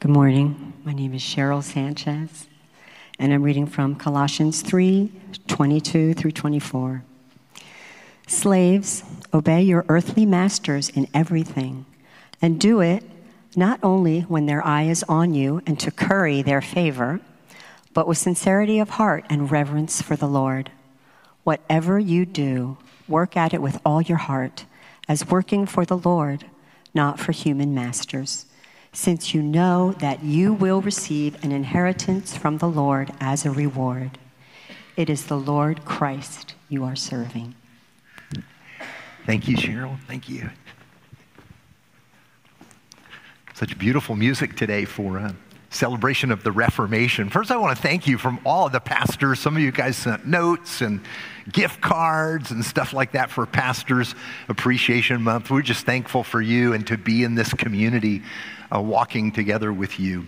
Good morning. My name is Cheryl Sanchez, and I'm reading from Colossians 3 22 through 24. Slaves, obey your earthly masters in everything, and do it not only when their eye is on you and to curry their favor, but with sincerity of heart and reverence for the Lord. Whatever you do, work at it with all your heart, as working for the Lord, not for human masters since you know that you will receive an inheritance from the Lord as a reward. It is the Lord Christ you are serving. Thank you, Cheryl. Thank you. Such beautiful music today for a celebration of the Reformation. First, I want to thank you from all of the pastors. Some of you guys sent notes and gift cards and stuff like that for Pastors Appreciation Month. We're just thankful for you and to be in this community uh, walking together with you.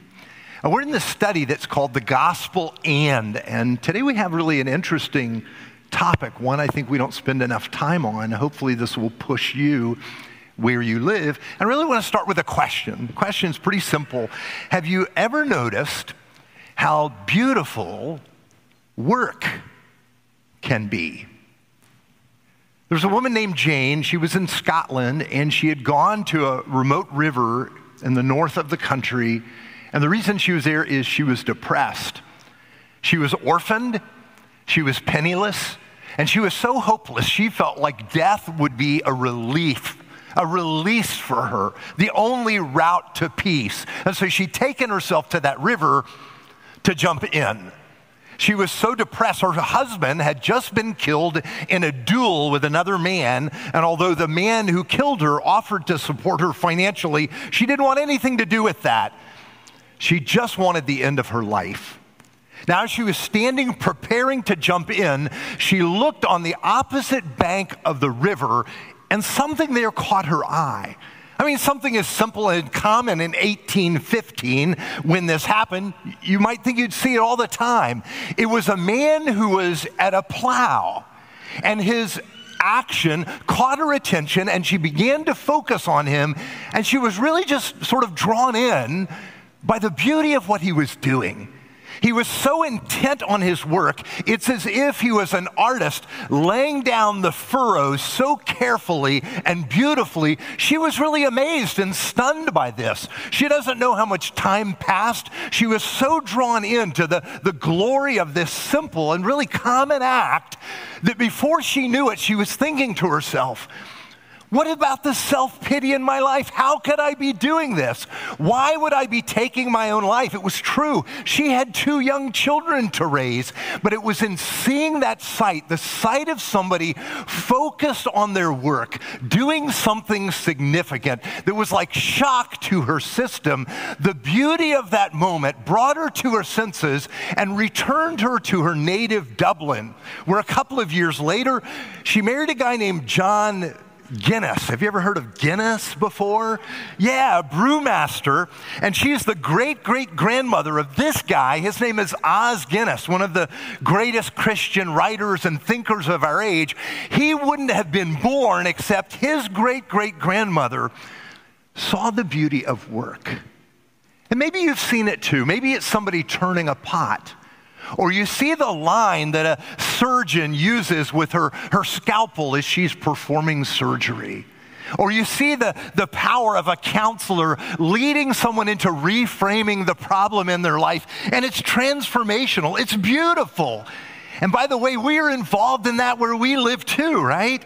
Uh, we're in this study that's called The Gospel and, and today we have really an interesting topic, one I think we don't spend enough time on. Hopefully, this will push you where you live. And I really want to start with a question. The question is pretty simple Have you ever noticed how beautiful work can be? There's a woman named Jane. She was in Scotland and she had gone to a remote river in the north of the country. And the reason she was there is she was depressed. She was orphaned, she was penniless, and she was so hopeless, she felt like death would be a relief a release for her, the only route to peace. And so she'd taken herself to that river to jump in. She was so depressed. Her husband had just been killed in a duel with another man. And although the man who killed her offered to support her financially, she didn't want anything to do with that. She just wanted the end of her life. Now, as she was standing preparing to jump in, she looked on the opposite bank of the river, and something there caught her eye. I mean, something as simple and common in 1815 when this happened, you might think you'd see it all the time. It was a man who was at a plow, and his action caught her attention, and she began to focus on him, and she was really just sort of drawn in by the beauty of what he was doing. He was so intent on his work, it's as if he was an artist laying down the furrows so carefully and beautifully. She was really amazed and stunned by this. She doesn't know how much time passed. She was so drawn into the, the glory of this simple and really common act that before she knew it, she was thinking to herself, what about the self pity in my life? How could I be doing this? Why would I be taking my own life? It was true. She had two young children to raise, but it was in seeing that sight, the sight of somebody focused on their work, doing something significant that was like shock to her system. The beauty of that moment brought her to her senses and returned her to her native Dublin, where a couple of years later, she married a guy named John. Guinness. Have you ever heard of Guinness before? Yeah, a brewmaster. And she's the great great grandmother of this guy. His name is Os Guinness, one of the greatest Christian writers and thinkers of our age. He wouldn't have been born except his great great grandmother saw the beauty of work. And maybe you've seen it too. Maybe it's somebody turning a pot or you see the line that a surgeon uses with her, her scalpel as she's performing surgery. Or you see the, the power of a counselor leading someone into reframing the problem in their life. And it's transformational, it's beautiful. And by the way, we are involved in that where we live too, right?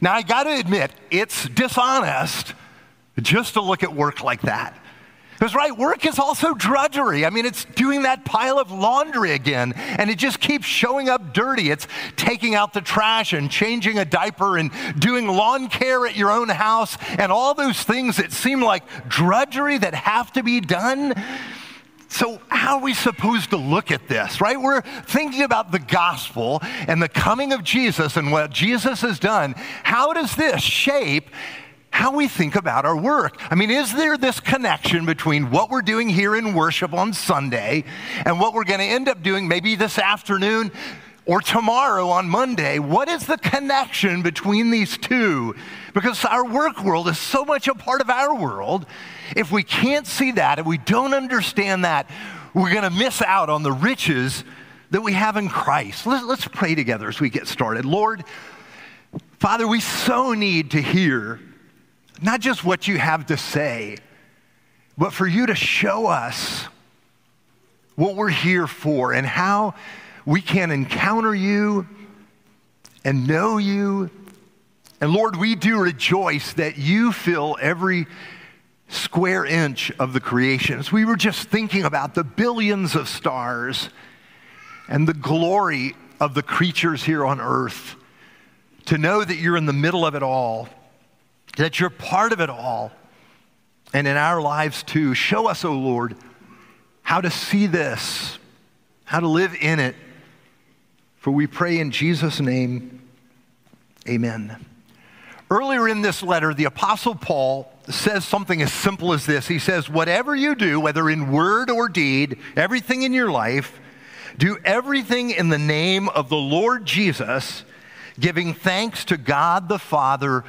Now, I got to admit, it's dishonest just to look at work like that. Because, right, work is also drudgery. I mean, it's doing that pile of laundry again, and it just keeps showing up dirty. It's taking out the trash and changing a diaper and doing lawn care at your own house and all those things that seem like drudgery that have to be done. So, how are we supposed to look at this, right? We're thinking about the gospel and the coming of Jesus and what Jesus has done. How does this shape how we think about our work. I mean, is there this connection between what we're doing here in worship on Sunday and what we're going to end up doing maybe this afternoon? or tomorrow on Monday. What is the connection between these two? Because our work world is so much a part of our world. If we can't see that, if we don't understand that, we're going to miss out on the riches that we have in Christ. Let's, pray together as we get started. Lord, Father, we so need to hear not just what you have to say, but for you to show us what we're here for and how we can encounter you and know you. And Lord, we do rejoice that you fill every square inch of the creation. As we were just thinking about the billions of stars and the glory of the creatures here on earth, to know that you're in the middle of it all, that you're part of it all, and in our lives too. Show us, O oh Lord, how to see this, how to live in it. For we pray in Jesus' name, amen. Earlier in this letter, the Apostle Paul says something as simple as this. He says, Whatever you do, whether in word or deed, everything in your life, do everything in the name of the Lord Jesus, giving thanks to God the Father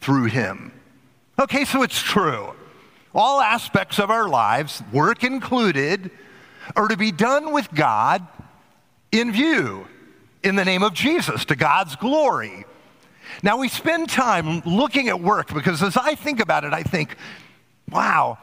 through him. Okay, so it's true. All aspects of our lives, work included, are to be done with God in view in the name of Jesus to God's glory. Now, we spend time looking at work because as I think about it, I think, wow,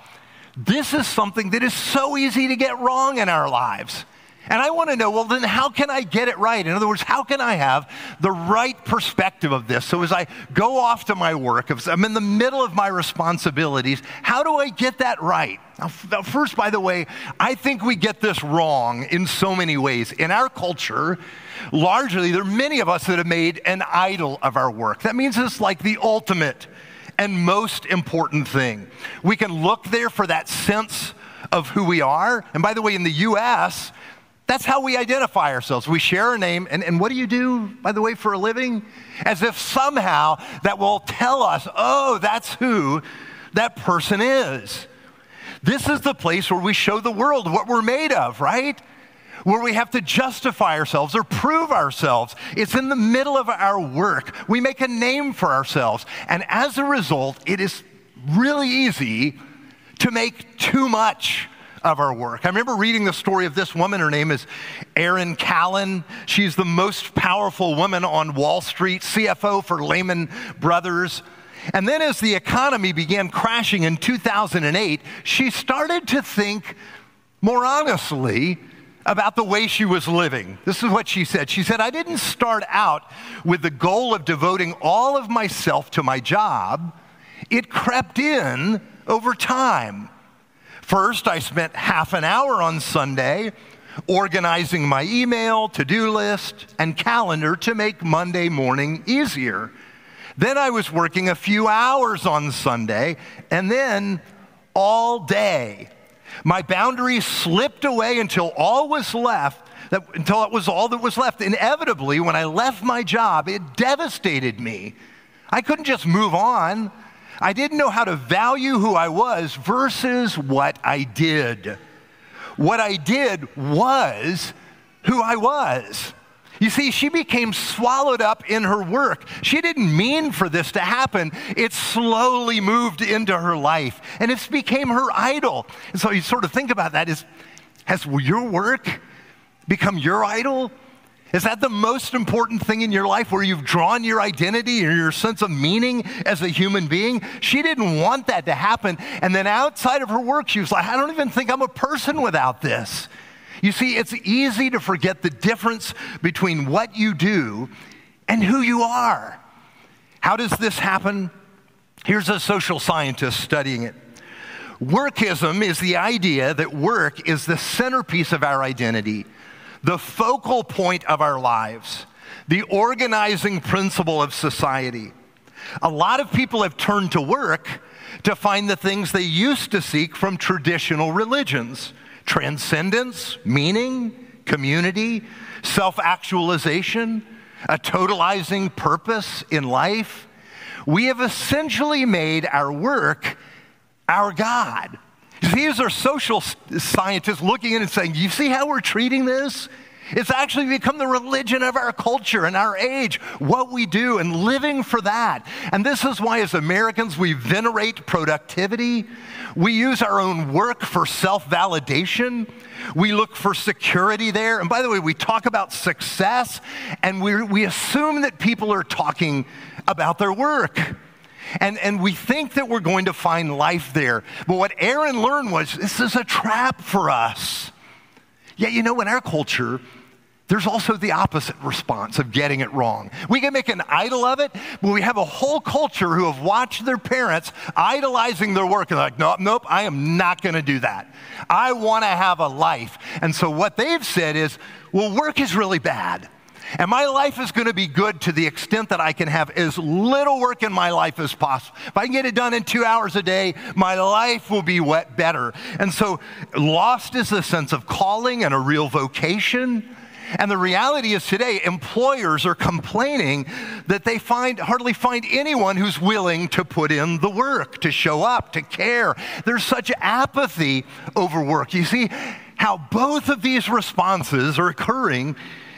this is something that is so easy to get wrong in our lives. And I want to know, well, then how can I get it right? In other words, how can I have the right perspective of this? So as I go off to my work, if I'm in the middle of my responsibilities, how do I get that right? Now, first, by the way, I think we get this wrong in so many ways. In our culture, largely, there are many of us that have made an idol of our work. That means it's like the ultimate and most important thing. We can look there for that sense of who we are. And by the way, in the US, that's how we identify ourselves. We share a name, and, and what do you do, by the way, for a living? As if somehow that will tell us, oh, that's who that person is. This is the place where we show the world what we're made of, right? Where we have to justify ourselves or prove ourselves. It's in the middle of our work. We make a name for ourselves. And as a result, it is really easy to make too much of our work. I remember reading the story of this woman. Her name is Erin Callan. She's the most powerful woman on Wall Street, CFO for Lehman Brothers. And then, as the economy began crashing in 2008, she started to think more honestly about the way she was living. This is what she said. She said, I didn't start out with the goal of devoting all of myself to my job, it crept in over time. First, I spent half an hour on Sunday organizing my email, to do list, and calendar to make Monday morning easier. Then I was working a few hours on Sunday, and then all day. My boundaries slipped away until all was left, that, until it was all that was left. Inevitably, when I left my job, it devastated me. I couldn't just move on. I didn't know how to value who I was versus what I did. What I did was who I was. You see, she became swallowed up in her work. She didn't mean for this to happen. It slowly moved into her life and it became her idol. And so you sort of think about that is, has your work become your idol? Is that the most important thing in your life where you've drawn your identity or your sense of meaning as a human being? She didn't want that to happen. And then outside of her work, she was like, I don't even think I'm a person without this. You see, it's easy to forget the difference between what you do and who you are. How does this happen? Here's a social scientist studying it. Workism is the idea that work is the centerpiece of our identity the focal point of our lives, the organizing principle of society. A lot of people have turned to work to find the things they used to seek from traditional religions transcendence, meaning, community, self actualization, a totalizing purpose in life. We have essentially made our work our God. These are social scientists looking in and saying, You see how we're treating this? It's actually become the religion of our culture and our age, what we do and living for that. And this is why, as Americans, we venerate productivity. We use our own work for self validation. We look for security there. And by the way, we talk about success and we we assume that people are talking about their work. And, and we think that we're going to find life there. But what Erin learned was this is a trap for us. Yet, you know, in our culture, there's also the opposite response of getting it wrong. We can make an idol of it, but we have a whole culture who have watched their parents idolizing their work and like, nope, nope, I am not going to do that. I want to have a life. And so what they've said is, well, work is really bad. And my life is going to be good to the extent that I can have as little work in my life as possible. If I can get it done in two hours a day, my life will be wet better. And so, lost is the sense of calling and a real vocation. And the reality is today, employers are complaining that they find, hardly find anyone who's willing to put in the work, to show up, to care. There's such apathy over work. You see how both of these responses are occurring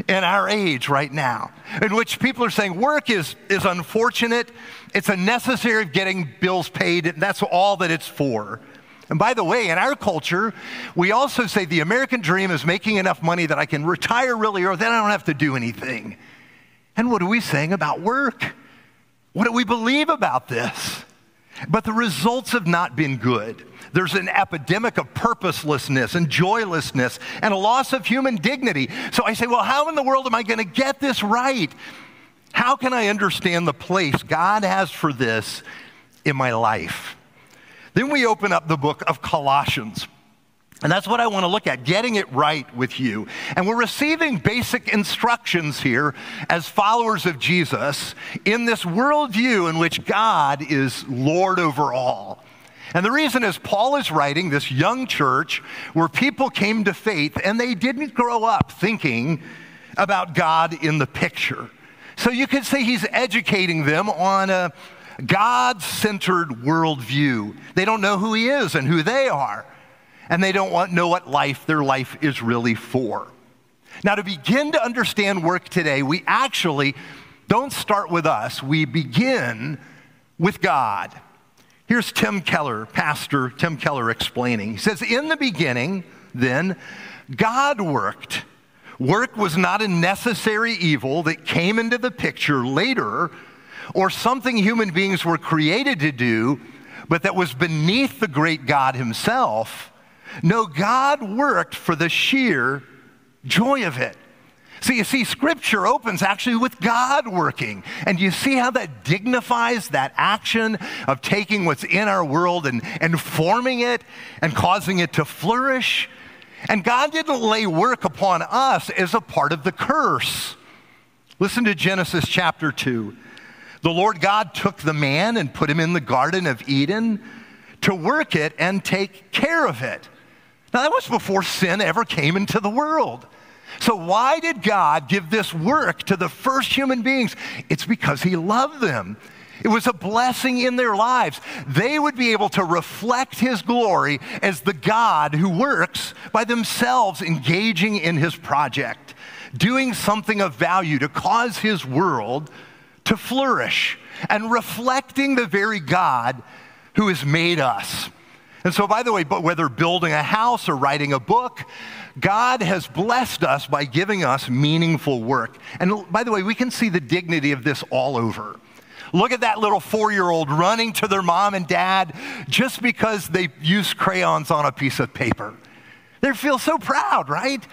in our age right now, in which people are saying work is, is unfortunate, it's a necessary of getting bills paid, and that's all that it's for. And by the way, in our culture, we also say the American dream is making enough money that I can retire really early, then I don't have to do anything. And what are we saying about work? What do we believe about this? But the results have not been good. There's an epidemic of purposelessness and joylessness and a loss of human dignity. So I say, well, how in the world am I going to get this right? How can I understand the place God has for this in my life? Then we open up the book of Colossians. And that's what I want to look at, getting it right with you. And we're receiving basic instructions here as followers of Jesus in this worldview in which God is Lord over all. And the reason is Paul is writing this young church where people came to faith and they didn't grow up thinking about God in the picture. So you could say he's educating them on a God centered worldview. They don't know who he is and who they are, and they don't want, know what life their life is really for. Now, to begin to understand work today, we actually don't start with us, we begin with God. Here's Tim Keller, Pastor Tim Keller, explaining. He says, In the beginning, then, God worked. Work was not a necessary evil that came into the picture later or something human beings were created to do, but that was beneath the great God Himself. No, God worked for the sheer joy of it. So you see, Scripture opens actually with God working. And you see how that dignifies that action of taking what's in our world and, and forming it and causing it to flourish. And God didn't lay work upon us as a part of the curse. Listen to Genesis chapter 2. The Lord God took the man and put him in the Garden of Eden to work it and take care of it. Now, that was before sin ever came into the world. So, why did God give this work to the first human beings? It's because He loved them. It was a blessing in their lives. They would be able to reflect His glory as the God who works by themselves engaging in His project, doing something of value to cause His world to flourish and reflecting the very God who has made us. And so, by the way, but whether building a house or writing a book, God has blessed us by giving us meaningful work. And by the way, we can see the dignity of this all over. Look at that little four year old running to their mom and dad just because they used crayons on a piece of paper. They feel so proud, right?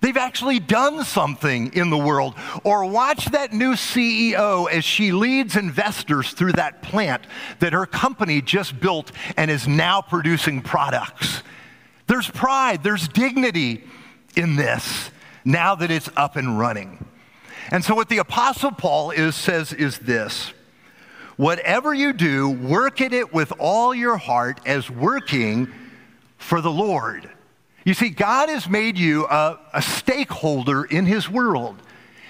They've actually done something in the world. Or watch that new CEO as she leads investors through that plant that her company just built and is now producing products. There's pride, there's dignity in this now that it's up and running. And so, what the Apostle Paul is, says is this whatever you do, work at it with all your heart as working for the Lord you see, God has made you a, a stakeholder in His world.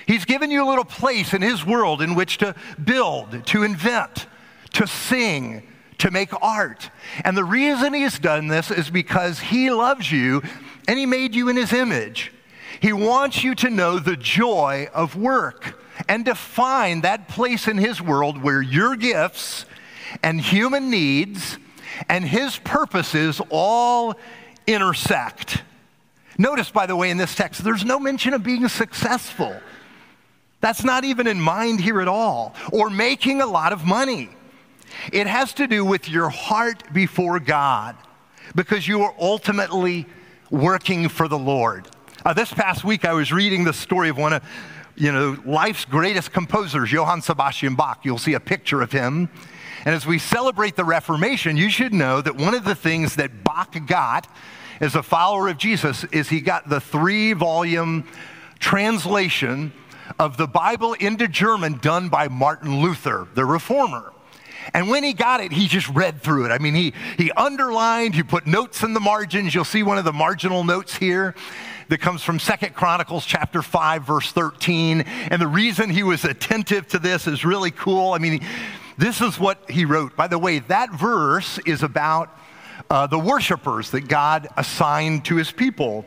He's given you a little place in His world in which to build, to invent, to sing, to make art. And the reason He's done this is because He loves you and He made you in His image. He wants you to know the joy of work and to find that place in His world where your gifts and human needs and His purposes all intersect. Notice, by the way, in this text, there's no mention of being successful. That's not even in mind here at all, or making a lot of money. It has to do with your heart before God because you are ultimately working for the Lord. Uh, this past week, I was reading the story of one of you know life's greatest composers, Johann Sebastian Bach. You'll see a picture of him. And as we celebrate the Reformation, you should know that one of the things that Bach got as a follower of Jesus is he got the three volume translation of the Bible into German done by Martin Luther, the reformer. And when he got it, he just read through it. I mean, he, he underlined, he put notes in the margins. You'll see one of the marginal notes here that comes from Second Chronicles chapter 5, verse 13. And the reason he was attentive to this is really cool. I mean, this is what he wrote. By the way, that verse is about uh, the worshipers that God assigned to his people.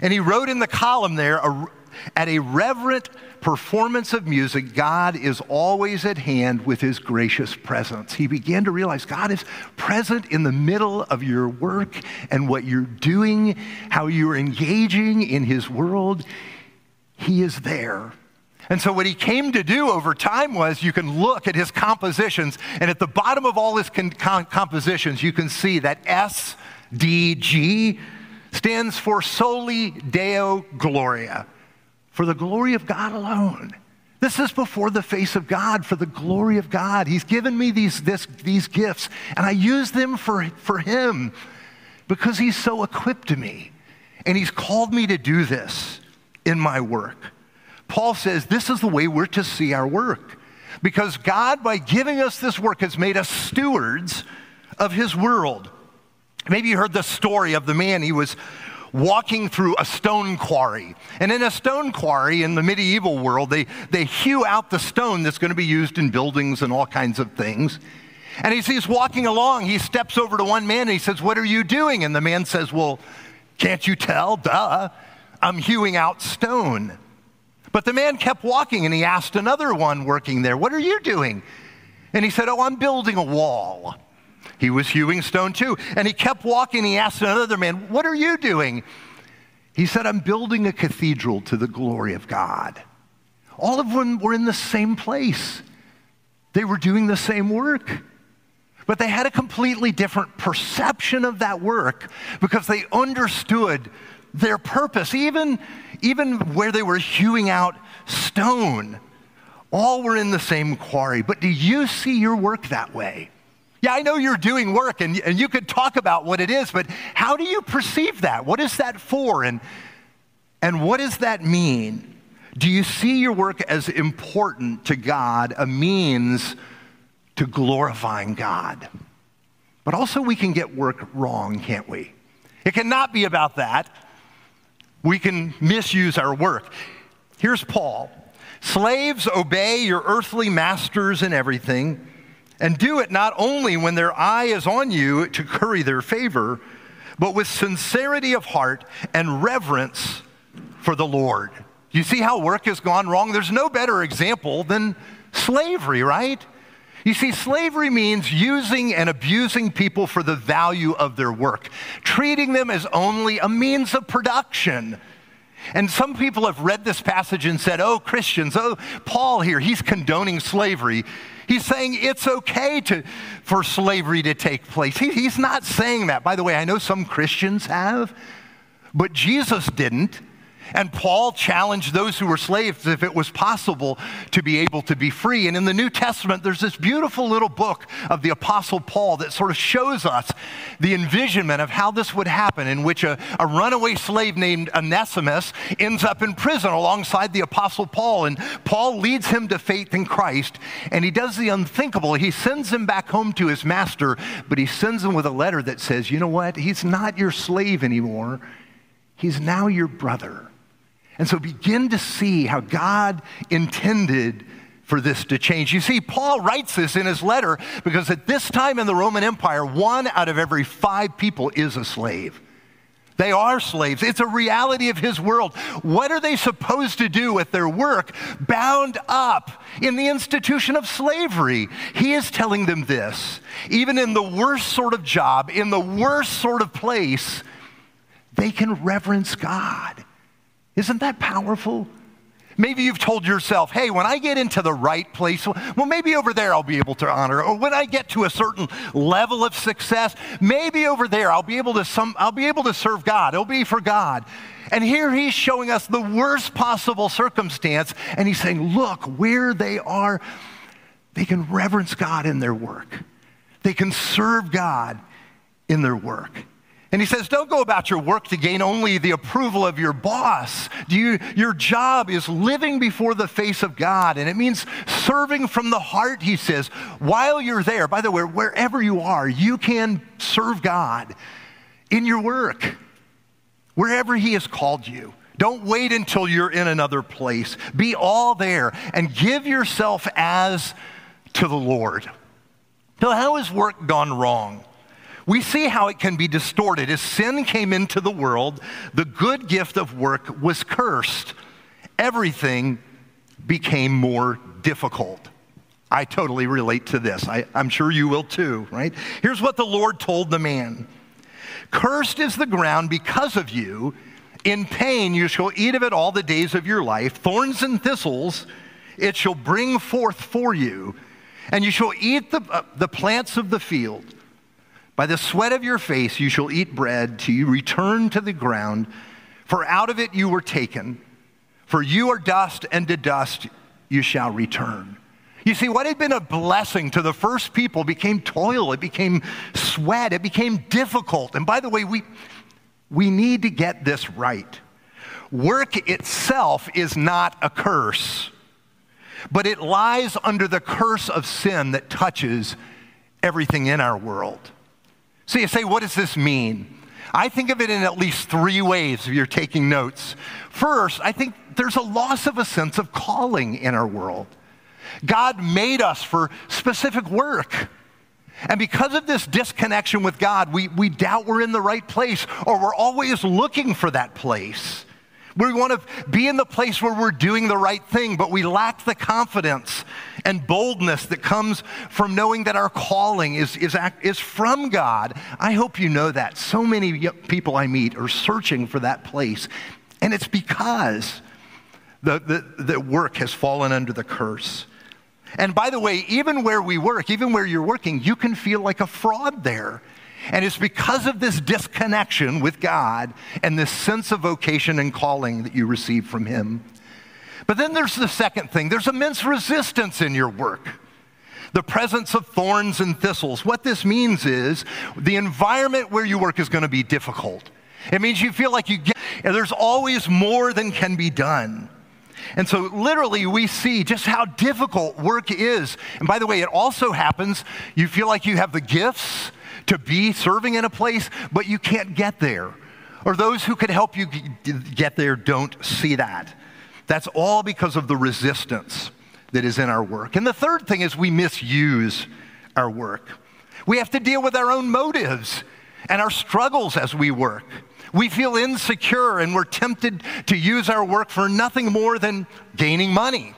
And he wrote in the column there, at a reverent performance of music, God is always at hand with his gracious presence. He began to realize God is present in the middle of your work and what you're doing, how you're engaging in his world. He is there. And so, what he came to do over time was you can look at his compositions, and at the bottom of all his compositions, you can see that S, D, G stands for Soli Deo Gloria for the glory of God alone. This is before the face of God, for the glory of God. He's given me these, this, these gifts, and I use them for, for Him because He's so equipped to me. And He's called me to do this in my work. Paul says this is the way we're to see our work. Because God, by giving us this work, has made us stewards of His world. Maybe you heard the story of the man, he was walking through a stone quarry. And in a stone quarry in the medieval world, they, they hew out the stone that's going to be used in buildings and all kinds of things. And as he's walking along, he steps over to one man and he says, What are you doing? And the man says, Well, can't you tell? Duh. I'm hewing out stone. But the man kept walking and he asked another one working there, What are you doing? And he said, Oh, I'm building a wall. He was hewing stone too. And he kept walking. He asked another man, What are you doing? He said, I'm building a cathedral to the glory of God. All of them were in the same place, they were doing the same work. But they had a completely different perception of that work because they understood their purpose, even, even where they were hewing out stone. All were in the same quarry. But do you see your work that way? Yeah, I know you're doing work and, and you could talk about what it is, but how do you perceive that? What is that for? And, and what does that mean? Do you see your work as important to God, a means to glorifying God? But also, we can get work wrong, can't we? It cannot be about that. We can misuse our work. Here's Paul Slaves, obey your earthly masters in everything and do it not only when their eye is on you to curry their favor, but with sincerity of heart and reverence for the Lord. You see how work has gone wrong? There's no better example than slavery, right? You see, slavery means using and abusing people for the value of their work, treating them as only a means of production. And some people have read this passage and said, oh, Christians, oh, Paul here, he's condoning slavery. He's saying it's okay to, for slavery to take place. He, he's not saying that. By the way, I know some Christians have, but Jesus didn't. And Paul challenged those who were slaves if it was possible to be able to be free. And in the New Testament, there's this beautiful little book of the Apostle Paul that sort of shows us the envisionment of how this would happen, in which a, a runaway slave named Onesimus ends up in prison alongside the Apostle Paul. And Paul leads him to faith in Christ, and he does the unthinkable. He sends him back home to his master, but he sends him with a letter that says, You know what? He's not your slave anymore, he's now your brother. And so begin to see how God intended for this to change. You see, Paul writes this in his letter because at this time in the Roman Empire, one out of every five people is a slave. They are slaves. It's a reality of his world. What are they supposed to do with their work bound up in the institution of slavery? He is telling them this. Even in the worst sort of job, in the worst sort of place, they can reverence God. Isn't that powerful? Maybe you've told yourself, hey, when I get into the right place, well, maybe over there I'll be able to honor. Or when I get to a certain level of success, maybe over there I'll be able to, some, I'll be able to serve God. It'll be for God. And here he's showing us the worst possible circumstance. And he's saying, look, where they are, they can reverence God in their work, they can serve God in their work. And he says, don't go about your work to gain only the approval of your boss. You, your job is living before the face of God. And it means serving from the heart, he says, while you're there. By the way, wherever you are, you can serve God in your work, wherever he has called you. Don't wait until you're in another place. Be all there and give yourself as to the Lord. So, how has work gone wrong? We see how it can be distorted. As sin came into the world, the good gift of work was cursed. Everything became more difficult. I totally relate to this. I, am sure you will too, right? Here's what the Lord told the man Cursed is the ground because of you. In pain you shall eat of it all the days of your life. Thorns and thistles it shall bring forth for you, and you shall eat the, uh, the plants of the field. By the sweat of your face you shall eat bread till you return to the ground, for out of it you were taken. For you are dust, and to dust you shall return. You see, what had been a blessing to the first people became toil, it became sweat, it became difficult. And by the way, we, we need to get this right. Work itself is not a curse, but it lies under the curse of sin that touches everything in our world. So you say, what does this mean? I think of it in at least three ways if you're taking notes. First, I think there's a loss of a sense of calling in our world. God made us for specific work. And because of this disconnection with God, we, we doubt we're in the right place or we're always looking for that place. We want to be in the place where we're doing the right thing, but we lack the confidence and boldness that comes from knowing that our calling is, is, is from God. I hope you know that. So many people I meet are searching for that place. And it's because the, the, the work has fallen under the curse. And by the way, even where we work, even where you're working, you can feel like a fraud there. And it's because of this disconnection with God and this sense of vocation and calling that you receive from Him. But then there's the second thing there's immense resistance in your work. The presence of thorns and thistles. What this means is the environment where you work is going to be difficult. It means you feel like you get, there's always more than can be done. And so, literally, we see just how difficult work is. And by the way, it also happens, you feel like you have the gifts, to be serving in a place, but you can't get there. Or those who could help you get there don't see that. That's all because of the resistance that is in our work. And the third thing is we misuse our work. We have to deal with our own motives and our struggles as we work. We feel insecure and we're tempted to use our work for nothing more than gaining money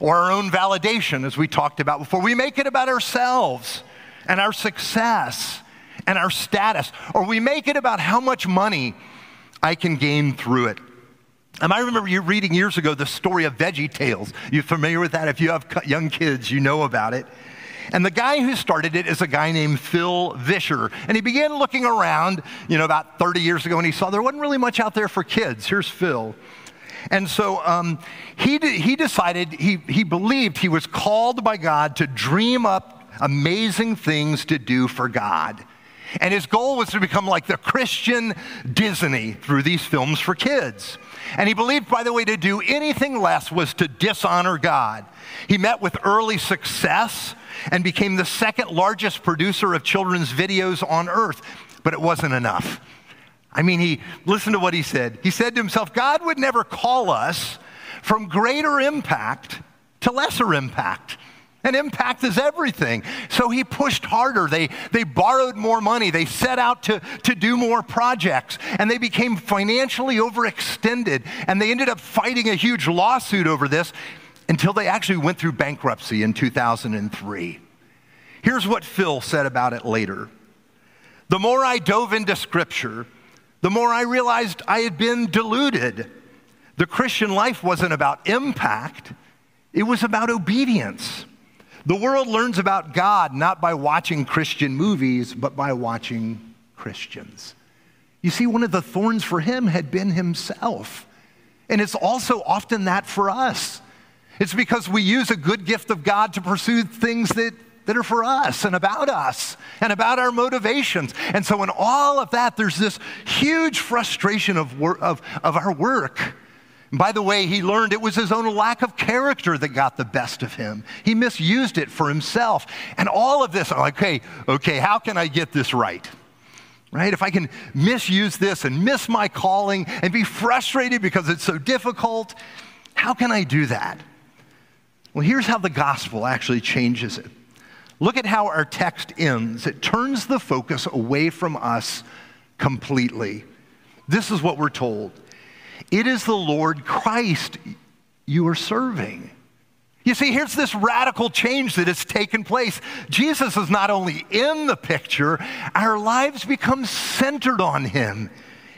or our own validation, as we talked about before. We make it about ourselves and our success and our status, or we make it about how much money I can gain through it. I remember you reading years ago the story of Veggie Tales. You familiar with that? If you have young kids, you know about it. And the guy who started it is a guy named Phil Vischer. And he began looking around, you know, about 30 years ago, and he saw there wasn't really much out there for kids. Here's Phil. And so um, he, he decided, he, he believed he was called by God to dream up amazing things to do for God. And his goal was to become like the Christian Disney through these films for kids. And he believed, by the way, to do anything less was to dishonor God. He met with early success and became the second largest producer of children's videos on earth, but it wasn't enough. I mean, he, listened to what he said. He said to himself, God would never call us from greater impact to lesser impact. And impact is everything. So he pushed harder. They, they borrowed more money. They set out to, to do more projects. And they became financially overextended. And they ended up fighting a huge lawsuit over this until they actually went through bankruptcy in 2003. Here's what Phil said about it later. The more I dove into scripture, the more I realized I had been deluded. The Christian life wasn't about impact, it was about obedience. The world learns about God not by watching Christian movies, but by watching Christians. You see, one of the thorns for him had been himself. And it's also often that for us. It's because we use a good gift of God to pursue things that, that are for us and about us and about our motivations. And so, in all of that, there's this huge frustration of, wor- of, of our work. And by the way, he learned it was his own lack of character that got the best of him. He misused it for himself. And all of this, okay, okay, how can I get this right? Right? If I can misuse this and miss my calling and be frustrated because it's so difficult, how can I do that? Well, here's how the gospel actually changes it. Look at how our text ends. It turns the focus away from us completely. This is what we're told it is the Lord Christ you are serving. You see, here's this radical change that has taken place. Jesus is not only in the picture, our lives become centered on him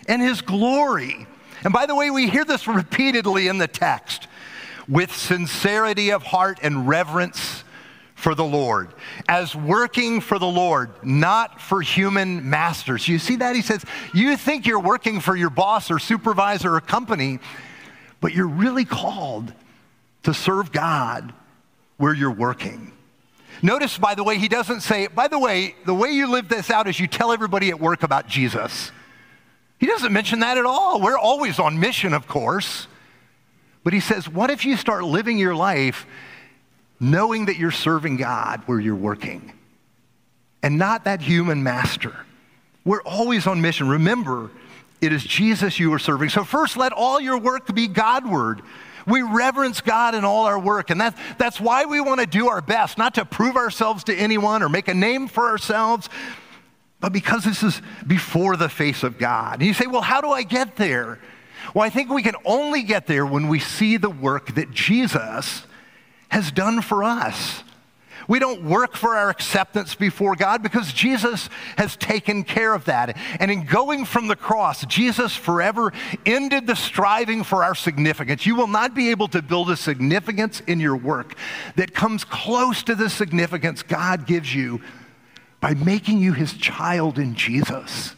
and his glory. And by the way, we hear this repeatedly in the text with sincerity of heart and reverence for the Lord, as working for the Lord, not for human masters. You see that? He says, You think you're working for your boss or supervisor or company, but you're really called to serve God where you're working. Notice, by the way, he doesn't say, by the way, the way you live this out is you tell everybody at work about Jesus. He doesn't mention that at all. We're always on mission, of course. But he says, what if you start living your life knowing that you're serving God where you're working and not that human master? We're always on mission. Remember, it is Jesus you are serving. So, first, let all your work be Godward. We reverence God in all our work, and that, that's why we want to do our best, not to prove ourselves to anyone or make a name for ourselves, but because this is before the face of God. And you say, well, how do I get there? Well, I think we can only get there when we see the work that Jesus has done for us. We don't work for our acceptance before God because Jesus has taken care of that. And in going from the cross, Jesus forever ended the striving for our significance. You will not be able to build a significance in your work that comes close to the significance God gives you by making you his child in Jesus.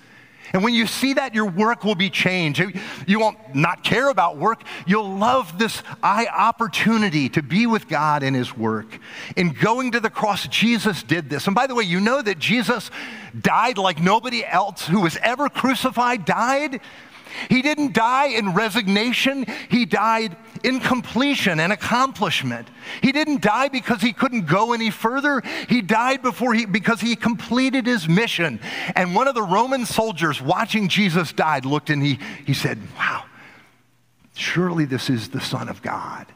And when you see that, your work will be changed. You won't not care about work. You'll love this opportunity to be with God in His work. In going to the cross, Jesus did this. And by the way, you know that Jesus died like nobody else who was ever crucified died? He didn't die in resignation, he died in completion and accomplishment. He didn't die because he couldn't go any further. He died before he because he completed his mission. And one of the Roman soldiers watching Jesus died looked and he, he said, Wow, surely this is the Son of God.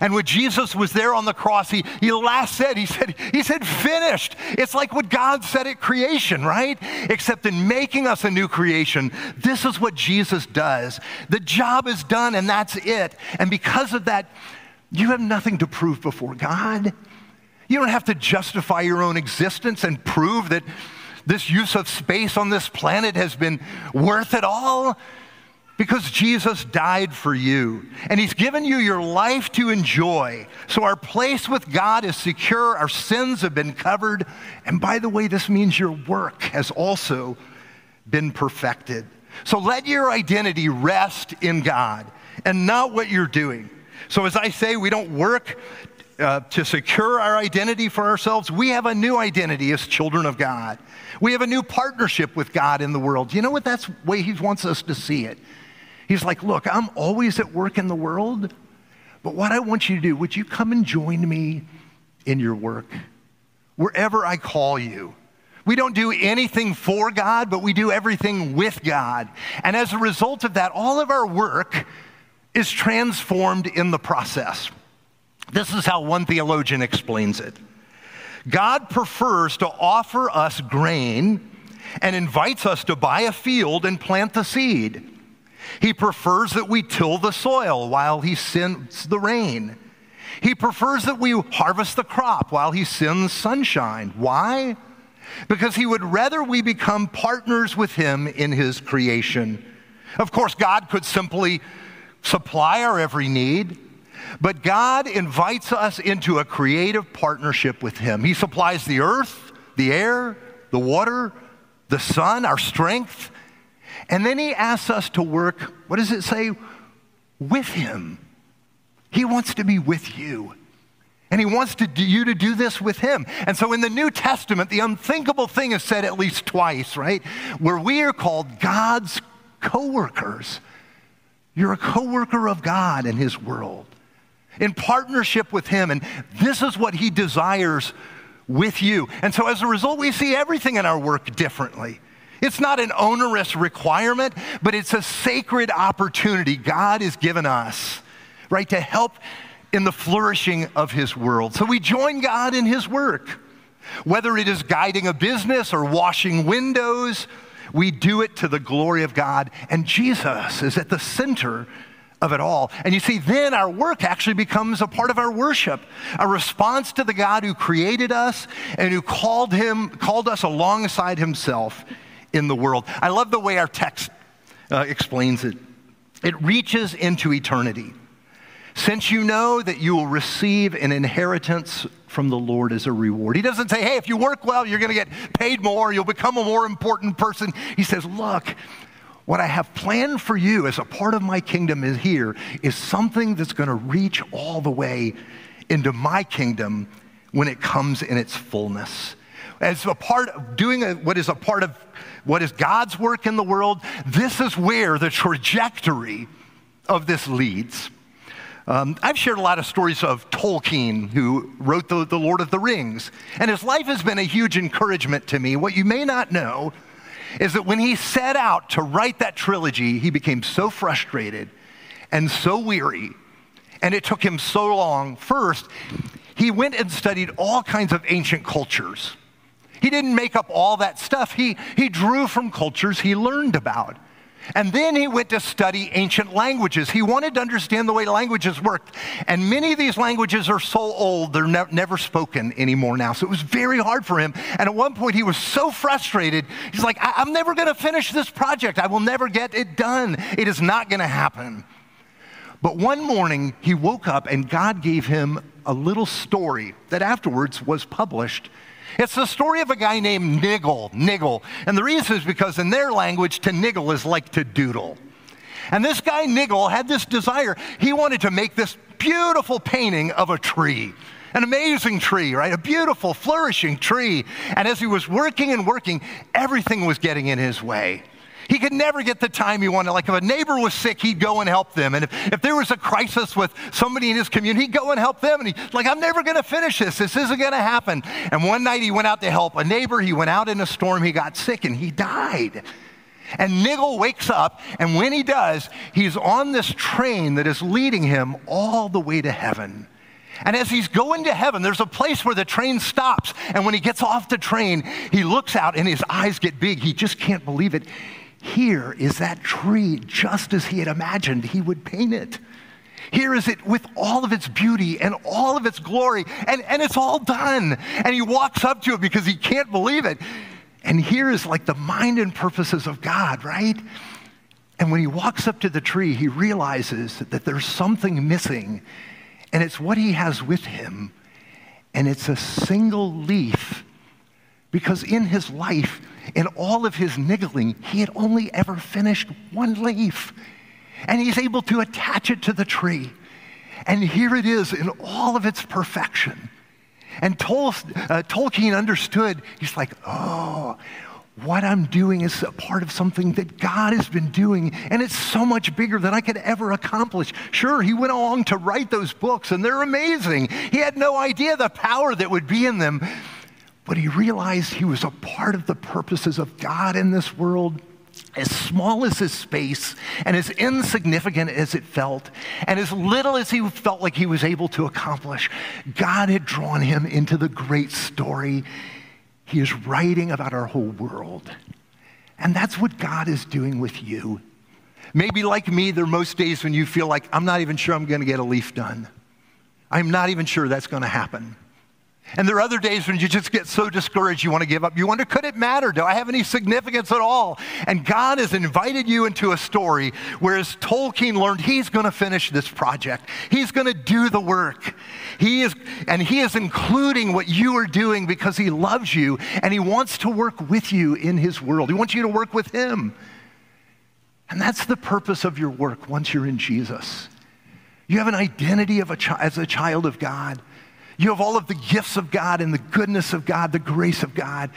And when Jesus was there on the cross, he, he last said, he said, he said, finished. It's like what God said at creation, right? Except in making us a new creation, this is what Jesus does. The job is done and that's it. And because of that, you have nothing to prove before God. You don't have to justify your own existence and prove that this use of space on this planet has been worth it all. Because Jesus died for you, and He's given you your life to enjoy. So our place with God is secure, our sins have been covered, and by the way, this means your work has also been perfected. So let your identity rest in God and not what you're doing. So, as I say, we don't work uh, to secure our identity for ourselves. We have a new identity as children of God. We have a new partnership with God in the world. You know what? That's the way He wants us to see it. He's like, Look, I'm always at work in the world, but what I want you to do, would you come and join me in your work? Wherever I call you. We don't do anything for God, but we do everything with God. And as a result of that, all of our work is transformed in the process. This is how one theologian explains it God prefers to offer us grain and invites us to buy a field and plant the seed. He prefers that we till the soil while he sends the rain. He prefers that we harvest the crop while he sends sunshine. Why? Because he would rather we become partners with him in his creation. Of course, God could simply supply our every need, but God invites us into a creative partnership with him. He supplies the earth, the air, the water, the sun, our strength. And then he asks us to work, what does it say? With him. He wants to be with you. And he wants to you to do this with him. And so in the New Testament, the unthinkable thing is said at least twice, right? Where we are called God's co workers. You're a co worker of God in his world, in partnership with him. And this is what he desires with you. And so as a result, we see everything in our work differently. It's not an onerous requirement, but it's a sacred opportunity God has given us, right, to help in the flourishing of His world. So we join God in His work. Whether it is guiding a business or washing windows, we do it to the glory of God. And Jesus is at the center of it all. And you see, then our work actually becomes a part of our worship, a response to the God who created us and who called him, called us alongside himself in the world. I love the way our text uh, explains it. It reaches into eternity. Since you know that you will receive an inheritance from the Lord as a reward. He doesn't say, hey, if you work well, you're going to get paid more, you'll become a more important person. He says, look, what I have planned for you as a part of my kingdom is here is something that's going to reach all the way into my kingdom when it comes in its fullness. As a part of doing a, what is a part of what is God's work in the world, this is where the trajectory of this leads. Um, I've shared a lot of stories of Tolkien, who wrote the, the Lord of the Rings, and his life has been a huge encouragement to me. What you may not know is that when he set out to write that trilogy, he became so frustrated and so weary, and it took him so long. First, he went and studied all kinds of ancient cultures. He didn't make up all that stuff. He, he drew from cultures he learned about. And then he went to study ancient languages. He wanted to understand the way languages worked. And many of these languages are so old, they're ne- never spoken anymore now. So it was very hard for him. And at one point, he was so frustrated. He's like, I- am never going to finish this project. I will never get it done. It is not going to happen. But one morning, he woke up and God gave him a little story that afterwards was published it's the story of a guy named Niggle, Niggle. And the reason is because in their language, to niggle is like to doodle. And this guy, Niggle, had this desire. He wanted to make this beautiful painting of a tree. An amazing tree, right? A beautiful, flourishing tree. And as he was working and working, everything was getting in his way. He could never get the time he wanted. Like if a neighbor was sick, he'd go and help them. And if, if there was a crisis with somebody in his community, he'd go and help them. And he's like, I'm never going to finish this. This isn't going to happen. And one night he went out to help a neighbor. He went out in a storm. He got sick and he died. And Niggle wakes up, and when he does, he's on this train that is leading him all the way to heaven. And as he's going to heaven, there's a place where the train stops. And when he gets off the train, he looks out and his eyes get big. He just can't believe it. Here is that tree just as he had imagined he would paint it. Here is it with all of its beauty and all of its glory, and, and it's all done. And he walks up to it because he can't believe it. And here is like the mind and purposes of God, right? And when he walks up to the tree, he realizes that there's something missing, and it's what he has with him. And it's a single leaf, because in his life, in all of his niggling, he had only ever finished one leaf. And he's able to attach it to the tree. And here it is in all of its perfection. And Tol- uh, Tolkien understood, he's like, oh, what I'm doing is a part of something that God has been doing, and it's so much bigger than I could ever accomplish. Sure, he went along to write those books, and they're amazing. He had no idea the power that would be in them, but he realized he was a part of the purposes of God in this world as small as his space and as insignificant as it felt, and as little as he felt like he was able to accomplish, God had drawn him into the great story. He is writing about our whole world. And that's what God is doing with you. Maybe like me, there are most days when you feel like, I'm not even sure I'm going to get a leaf done. I'm not even sure that's going to happen. And there are other days when you just get so discouraged you want to give up. You wonder, could it matter? Do I have any significance at all? And God has invited you into a story where, as Tolkien learned, he's going to finish this project. He's going to do the work. He is, and he is including what you are doing because he loves you and he wants to work with you in his world. He wants you to work with him. And that's the purpose of your work once you're in Jesus. You have an identity of a chi- as a child of God. You have all of the gifts of God and the goodness of God, the grace of God.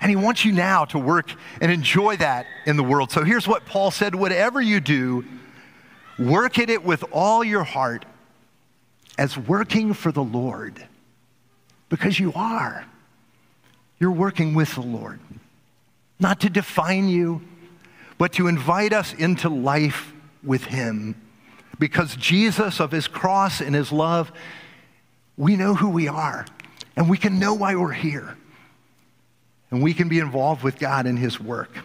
And He wants you now to work and enjoy that in the world. So here's what Paul said whatever you do, work at it with all your heart as working for the Lord. Because you are. You're working with the Lord. Not to define you, but to invite us into life with Him. Because Jesus, of His cross and His love, we know who we are and we can know why we're here. And we can be involved with God in His work.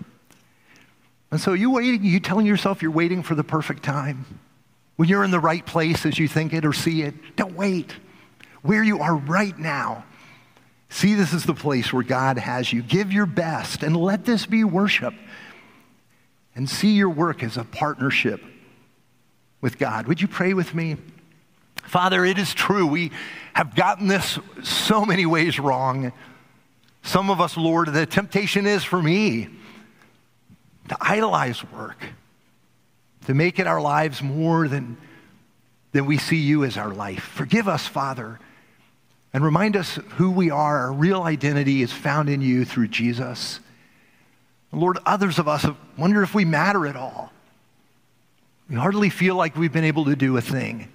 And so you waiting, you telling yourself you're waiting for the perfect time. When you're in the right place as you think it or see it, don't wait. Where you are right now, see this is the place where God has you. Give your best and let this be worship. And see your work as a partnership with God. Would you pray with me? Father, it is true. We have gotten this so many ways wrong. Some of us, Lord, the temptation is for me to idolize work, to make it our lives more than, than we see you as our life. Forgive us, Father, and remind us who we are. Our real identity is found in you through Jesus. Lord, others of us wonder if we matter at all. We hardly feel like we've been able to do a thing.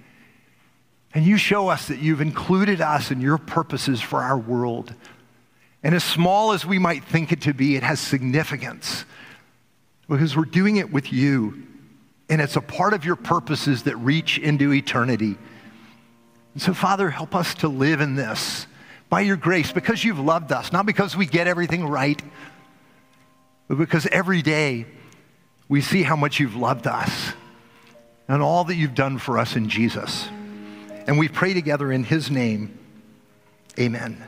And you show us that you've included us in your purposes for our world. And as small as we might think it to be, it has significance because we're doing it with you. And it's a part of your purposes that reach into eternity. And so, Father, help us to live in this by your grace because you've loved us, not because we get everything right, but because every day we see how much you've loved us and all that you've done for us in Jesus. And we pray together in his name. Amen.